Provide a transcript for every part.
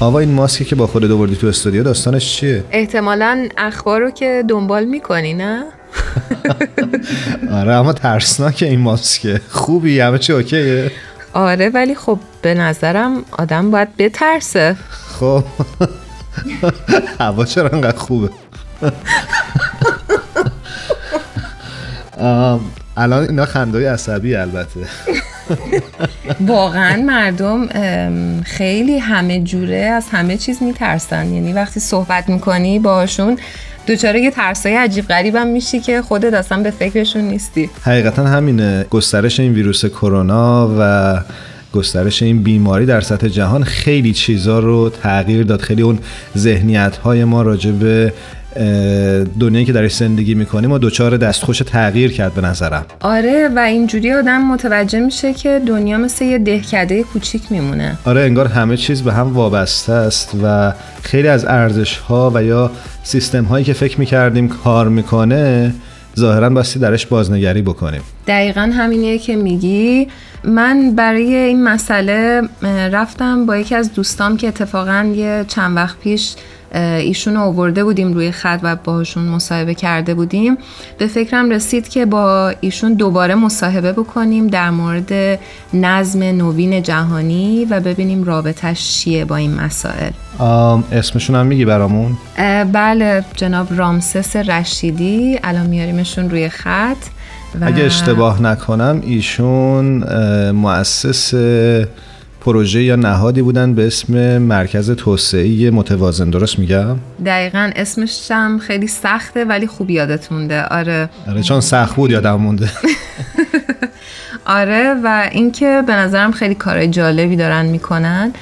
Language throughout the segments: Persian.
آوا این ماسکی که با خودت آوردی تو استودیو داستانش چیه؟ احتمالا اخبار رو که دنبال می‌کنی نه؟ آره اما ترسناک این ماسکه خوبی همه چی اوکیه؟ آره ولی خب به نظرم آدم باید بترسه خب هوا چرا انقدر خوبه الان اینا خندای عصبی البته واقعا مردم خیلی همه جوره از همه چیز میترسن. یعنی وقتی صحبت می‌کنی باشون دوچاره یه ترسای عجیب غریبم میشی که خودت اصلا به فکرشون نیستی. حقیقتا همینه. گسترش این ویروس کرونا و گسترش این بیماری در سطح جهان خیلی چیزا رو تغییر داد. خیلی اون ذهنیت های ما راجع به دنیایی که درش زندگی می‌کنیم و دوچار دستخوش تغییر کرد به نظرم. آره و اینجوری آدم متوجه میشه که دنیا مثل یه دهکده کوچیک میمونه. آره انگار همه چیز به هم وابسته است و خیلی از ارزش ها و یا سیستم هایی که فکر می‌کردیم کار می‌کنه ظاهرا باستی درش بازنگری بکنیم. دقیقا همینه که میگی. من برای این مسئله رفتم با یکی از دوستام که اتفاقا یه چند وقت پیش ایشون آورده بودیم روی خط و باهاشون مصاحبه کرده بودیم. به فکرم رسید که با ایشون دوباره مصاحبه بکنیم در مورد نظم نوین جهانی و ببینیم رابطش چیه با این مسائل. اسمشون هم میگی برامون؟ بله جناب رامسس رشیدی. الان میاریمشون روی خط و... اگه اشتباه نکنم ایشون مؤسس پروژه یا نهادی بودن به اسم مرکز توسعه متوازن درست میگم؟ دقیقا اسمش هم خیلی سخته ولی خوب یادت مونده. آره. آره چون سخت بود یادم مونده. آره و اینکه به نظرم خیلی کار جالبی دارن می‌کنن.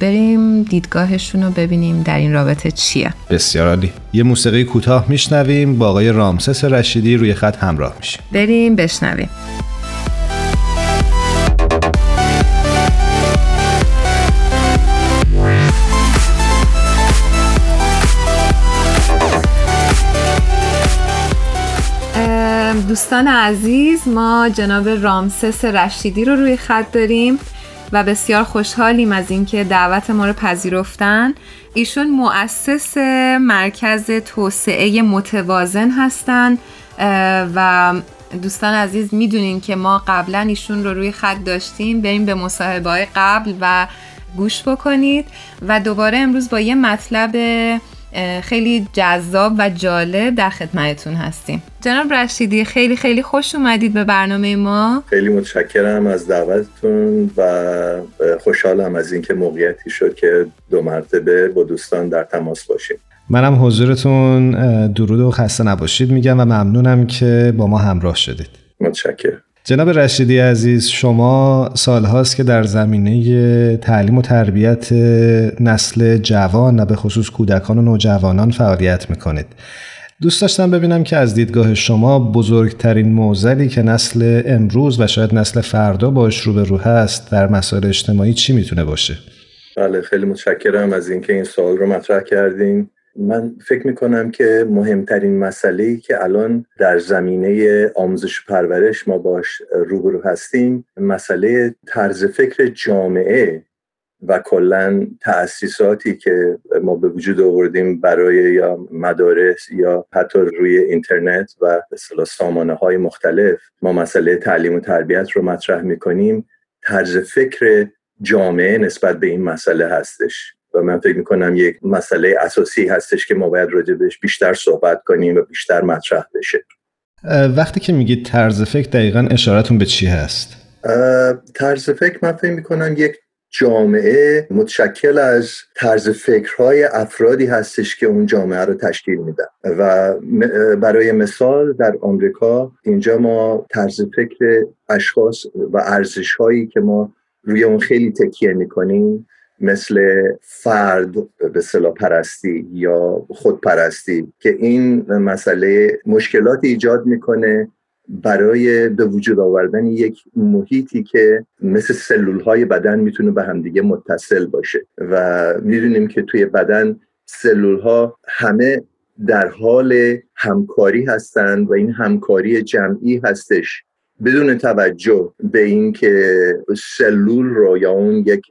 بریم دیدگاهشون رو ببینیم در این رابطه چیه. بسیار عالی. یه موسیقی کوتاه میشنویم. با آقای رامسس رشیدی روی خط همراه میشیم. بریم بشنویم. دوستان عزیز ما جناب رامسس رشیدی رو روی خط داریم و بسیار خوشحالیم از اینکه دعوت ما رو پذیرفتن. ایشون مؤسس مرکز توسعه متوازن هستند و دوستان عزیز می‌دونین که ما قبلا ایشون رو روی خط داشتیم. بریم به مصاحبه قبل و گوش بکنید. و دوباره امروز با یه مطلب خیلی جذاب و جالب در خدمتتون هستیم. جناب رشیدی خیلی خیلی خوش اومدید به برنامه ما. خیلی متشکرم از دعوتتون و خوشحالم از اینکه موقعیتی شد که دو مرتبه با دوستان در تماس باشیم. منم حضورتون درود و خسته نباشید میگم و ممنونم که با ما همراه شدید. متشکرم. جناب رشیدی عزیز شما سالهاست که در زمینه تعلیم و تربیت نسل جوان و به خصوص کودکان و نوجوانان فعالیت می‌کنید دوست داشتم ببینم که از دیدگاه شما بزرگترین موزلی که نسل امروز و شاید نسل فردا باش رو هست در مسائل اجتماعی چی می‌تونه باشه؟ بله خیلی متشکرم از اینکه این سوال رو مطرح کردین من فکر می‌کنم که مهمترین مسئله که الان در زمینه آموزش پرورش ما باش روبرو هستیم مسئله طرز فکر جامعه و کلا تأسیساتی که ما به وجود آوردیم برای یا مدارس یا حتی روی اینترنت و به سامانه های مختلف ما مسئله تعلیم و تربیت رو مطرح می‌کنیم. طرز فکر جامعه نسبت به این مسئله هستش. و من فکر می‌کنم یک مسئله اساسی هستش که ما باید راجبش بیشتر صحبت کنیم و بیشتر مطرح بشه وقتی که میگید طرز فکر دقیقا اشارتون به چی هست؟ طرز فکر من فکر می‌کنم یک جامعه متشکل از طرز فکرهای افرادی هستش که اون جامعه رو تشکیل میدن و برای مثال در آمریکا اینجا ما طرز فکر اشخاص و ارزش هایی که ما روی اون خیلی تکیه می‌کنیم مثل فرد به صلاح پرستی یا خودپرستی که این مسئله مشکلات ایجاد می‌کنه برای به وجود آوردن یک محیطی که مثل سلول های بدن می‌تونه به همدیگه متصل باشه. و می‌دونیم که توی بدن سلول ها همه در حال همکاری هستند و این همکاری جمعی هستش. بدون توجه به اینکه سلول رو یا اون یک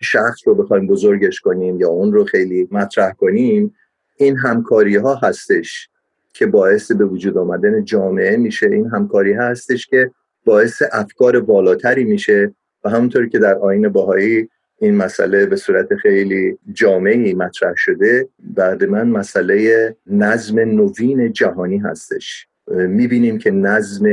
شخص رو بخوایم بزرگش کنیم یا اون رو خیلی مطرح کنیم این همکاری ها هستش که باعث به وجود آمدن جامعه میشه. این همکاری هستش که باعث افکار بالاتری میشه و همونطوری که در آین باهایی این مسئله به صورت خیلی جامعی مطرح شده بعد من مسئله نظم نوین جهانی هستش. می‌بینیم که نظم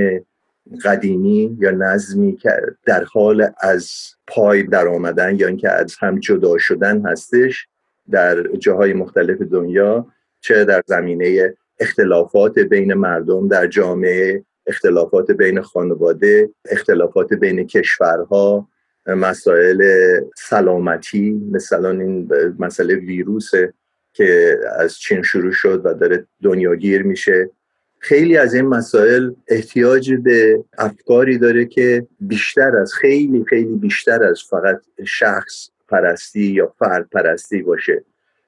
قدیمی یا نظمی که در حال از پای در آمدن یا اینکه از هم جدا شدن هستش در جاهای مختلف دنیا چه در زمینه اختلافات بین مردم در جامعه اختلافات بین خانواده اختلافات بین کشورها مسائل سلامتی مثلا این مسئله ویروس که از چین شروع شد و داره دنیاگیر میشه. خیلی از این مسائل احتیاج به افکاری داره که بیشتر از خیلی خیلی بیشتر از فقط شخص پرستی یا فرد پرستی باشه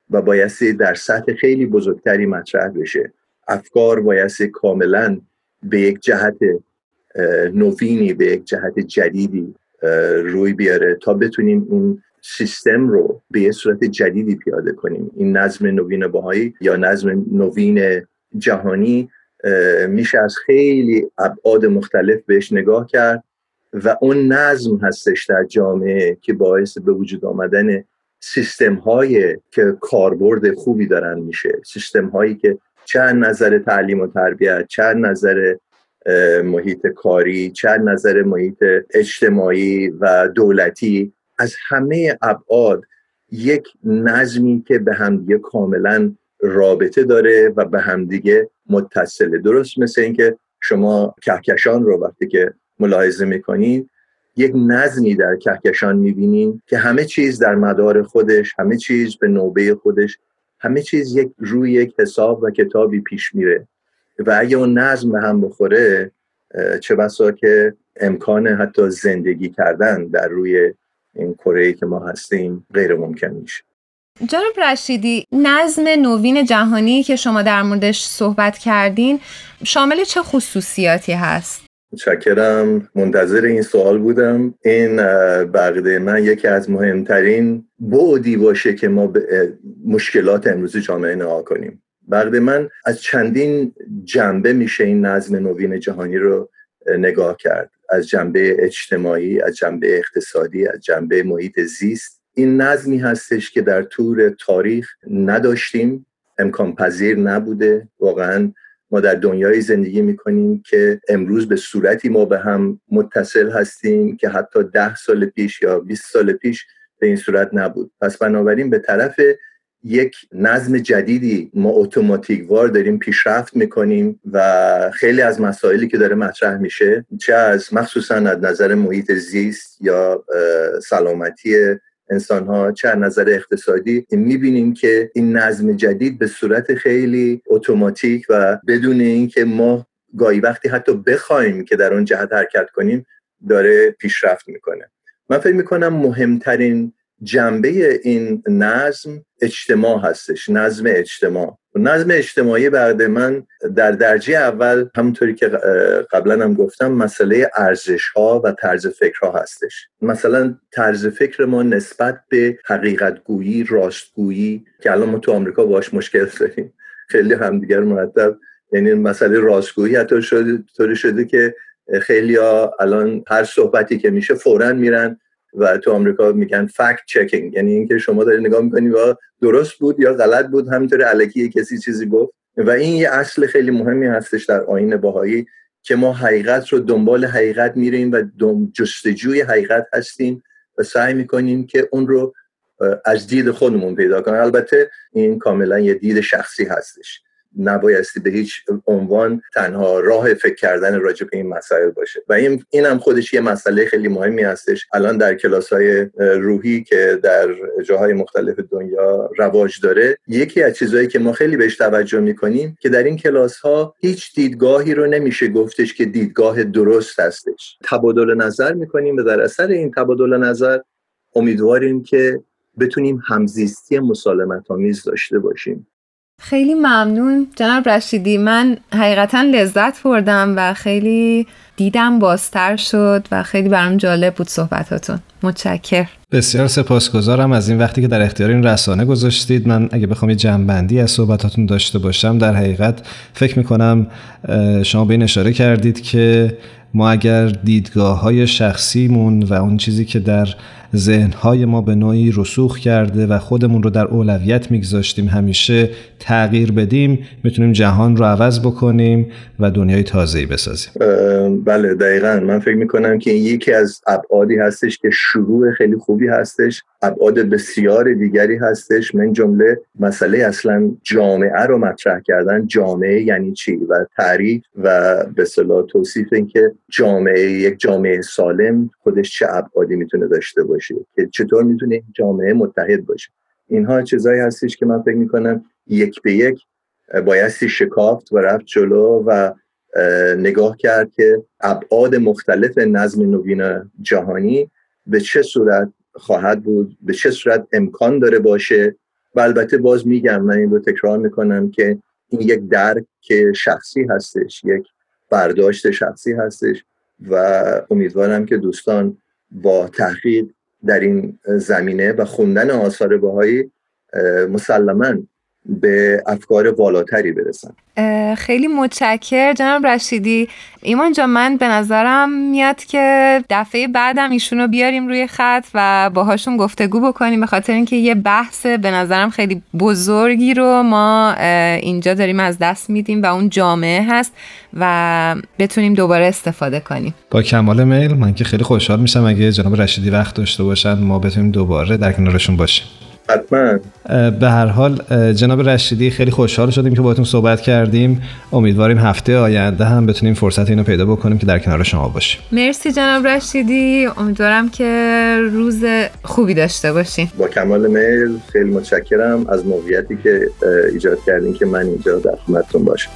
و بایستی در سطح خیلی بزرگتری مطرح بشه. افکار بایستی کاملا به یک جهت نوینی به یک جهت جدیدی روی بیاره تا بتونیم این سیستم رو به یه صورت جدیدی پیاده کنیم. این نظم نوین باهایی یا نظم نوین جهانی میشه از خیلی ابعاد مختلف بهش نگاه کرد و اون نظم هستش در جامعه که باعث به وجود آمدن سیستم هایی که کاربرد خوبی دارن میشه. سیستم هایی که چند نظر تعلیم و تربیت چند نظر محیط کاری چند نظر محیط اجتماعی و دولتی از همه ابعاد یک نظمی که به همدیگه کاملا رابطه داره و به همدیگه متصله. درست مثل اینکه شما کهکشان رو وقتی که ملاحظه می‌کنید یک نظمی در کهکشان می‌بینین که همه چیز در مدار خودش همه چیز به نوبه خودش همه چیز یک روی یک حساب و کتابی پیش میره. و اگه اون نظم به هم بخوره چه بسا که امکان حتی زندگی کردن در روی این کره که ما هستیم غیر ممکن میشه. جناب رشیدی نظم نوین جهانی که شما در موردش صحبت کردین شامل چه خصوصیاتی هست؟ متشکرم. منتظر این سوال بودم. این بقیده من یکی از مهمترین بعدی باشه که ما به مشکلات امروزی جامعه نها کنیم. بقیده من از چندین جنبه میشه این نظم نوین جهانی رو نگاه کرد. از جنبه اجتماعی از جنبه اقتصادی از جنبه محیط زیست. این نظمی هستش که در طور تاریخ نداشتیم امکان پذیر نبوده. واقعا ما در دنیای زندگی می‌کنیم که امروز به صورتی ما به هم متصل هستیم که حتی ده سال پیش یا 20 سال پیش به این صورت نبود. پس بنابراین به طرف یک نظم جدیدی ما اتوماتیک وار داریم پیشرفت می‌کنیم و خیلی از مسائلی که داره مطرح میشه چه از مخصوصا از نظر محیط زیست یا سلامتی انسان ها چه نظر اقتصادی می‌بینیم که این نظم جدید به صورت خیلی اتوماتیک و بدون اینکه ما گاهی وقتی حتی بخوایم که در اون جهت حرکت کنیم داره پیشرفت می‌کنه. من فکر می‌کنم مهمترین جنبه این نظم اجتماع هستش نظم اجتماع. نظم اجتماعی بعد من در درجه اول همونطوری که قبلا هم گفتم مسئله ارزش ها و طرز فکر ها هستش. مثلا طرز فکر ما نسبت به حقیقت گویی راستگویی که الان ما تو آمریکا باش مشکل داریم. خیلی همدیگر مرتب یعنی مسئله راستگویی حتی شده طوری شده که خیلی ها الان هر صحبتی که میشه فورا میرن و تو آمریکا میگن فکت چکینگ یعنی اینکه شما داری نگاه می‌کنی و درست بود یا غلط بود همینطور علکی کسی چیزی گفت. و این یه اصل خیلی مهمی هستش در آین باهایی که ما حقیقت رو دنبال حقیقت میریم و جستجوی حقیقت هستیم و سعی می‌کنیم که اون رو از دید خودمون پیدا کنیم. البته این کاملا یه دید شخصی هستش. نبایستی به هیچ عنوان تنها راه فکر کردن راجع به این مسائل باشه. و این اینم خودش یه مسئله خیلی مهمی هستش. الان در کلاس های روحی که در جاهای مختلف دنیا رواج داره یکی از چیزهایی که ما خیلی بهش توجه می‌کنیم که در این کلاس ها هیچ دیدگاهی رو نمیشه گفتش که دیدگاه درست هستش. تبادل نظر می‌کنیم و در اثر این تبادل نظر امیدواریم که بتونیم همزیستی مسالمت آمیز داشته باشیم. خیلی ممنون جناب رشیدی. من حقیقتا لذت بردم و خیلی دیدم بازتر شد و خیلی برام جالب بود صحبتاتون. متشکر بسیار سپاسگزارم از این وقتی که در اختیار این رسانه گذاشتید. من اگه بخوام یه جنبندی از صحبتاتون داشته باشم در حقیقت فکر می‌کنم شما به این اشاره کردید که ما اگر دیدگاه های شخصیمون و اون چیزی که در ذهنهای ما به نوعی رسوخ کرده و خودمون رو در اولویت میگذاشتیم همیشه تغییر بدیم می‌تونیم جهان رو عوض بکنیم و دنیای تازه‌ای بسازیم. بله دقیقا. من فکر می‌کنم که این یکی از ابعادی هستش که شروع خیلی خوبی هستش ابعاد بسیار دیگری هستش. من جمله مسئله اصلا جامعه رو مطرح کردن. جامعه یعنی چی؟ و تعریف و به صلاح توصیف اینکه جامعه یک جامعه سالم خودش چه ابعادی می‌تونه داشته باشه که چطور می‌تونه جامعه متحد باشه. اینها چیزایی هستش که من فکر می‌کنم یک به یک بایستی شکافت و رفت جلو و نگاه کرد که ابعاد مختلف نظم نوین جهانی به چه صورت خواهد بود به چه صورت امکان داره باشه. و البته باز میگم من این رو تکرار می‌کنم که این یک درک شخصی هستش یک برداشت شخصی هستش و امیدوارم که دوستان با تحقیق در این زمینه و خوندن آثار باهایی مسلما به افکار والاتری برسن. خیلی متشکر جناب رشیدی. ایمان جا من به نظرم میاد که دفعه بعدم ایشون رو بیاریم روی خط و باهاشون گفتگو بکنیم به خاطر اینکه یه بحث به نظرم خیلی بزرگی رو ما اینجا داریم از دست میدیم و اون جامعه هست و بتونیم دوباره استفاده کنیم. با کمال میل من که خیلی خوشحال میشم اگه جناب رشیدی وقت داشته باشن ما بتونیم دوباره در کنارشون باشیم. حتما. به هر حال جناب رشیدی خیلی خوشحال شدیم که باهاتون صحبت کردیم. امیدواریم هفته آینده هم بتونیم فرصت اینو پیدا بکنیم که در کنار شما باشیم. مرسی جناب رشیدی. امیدوارم که روز خوبی داشته باشین. با کمال میل خیلی متشکرم از موقعیتی که ایجاد کردین که من اینجا در خدمتتون باشم.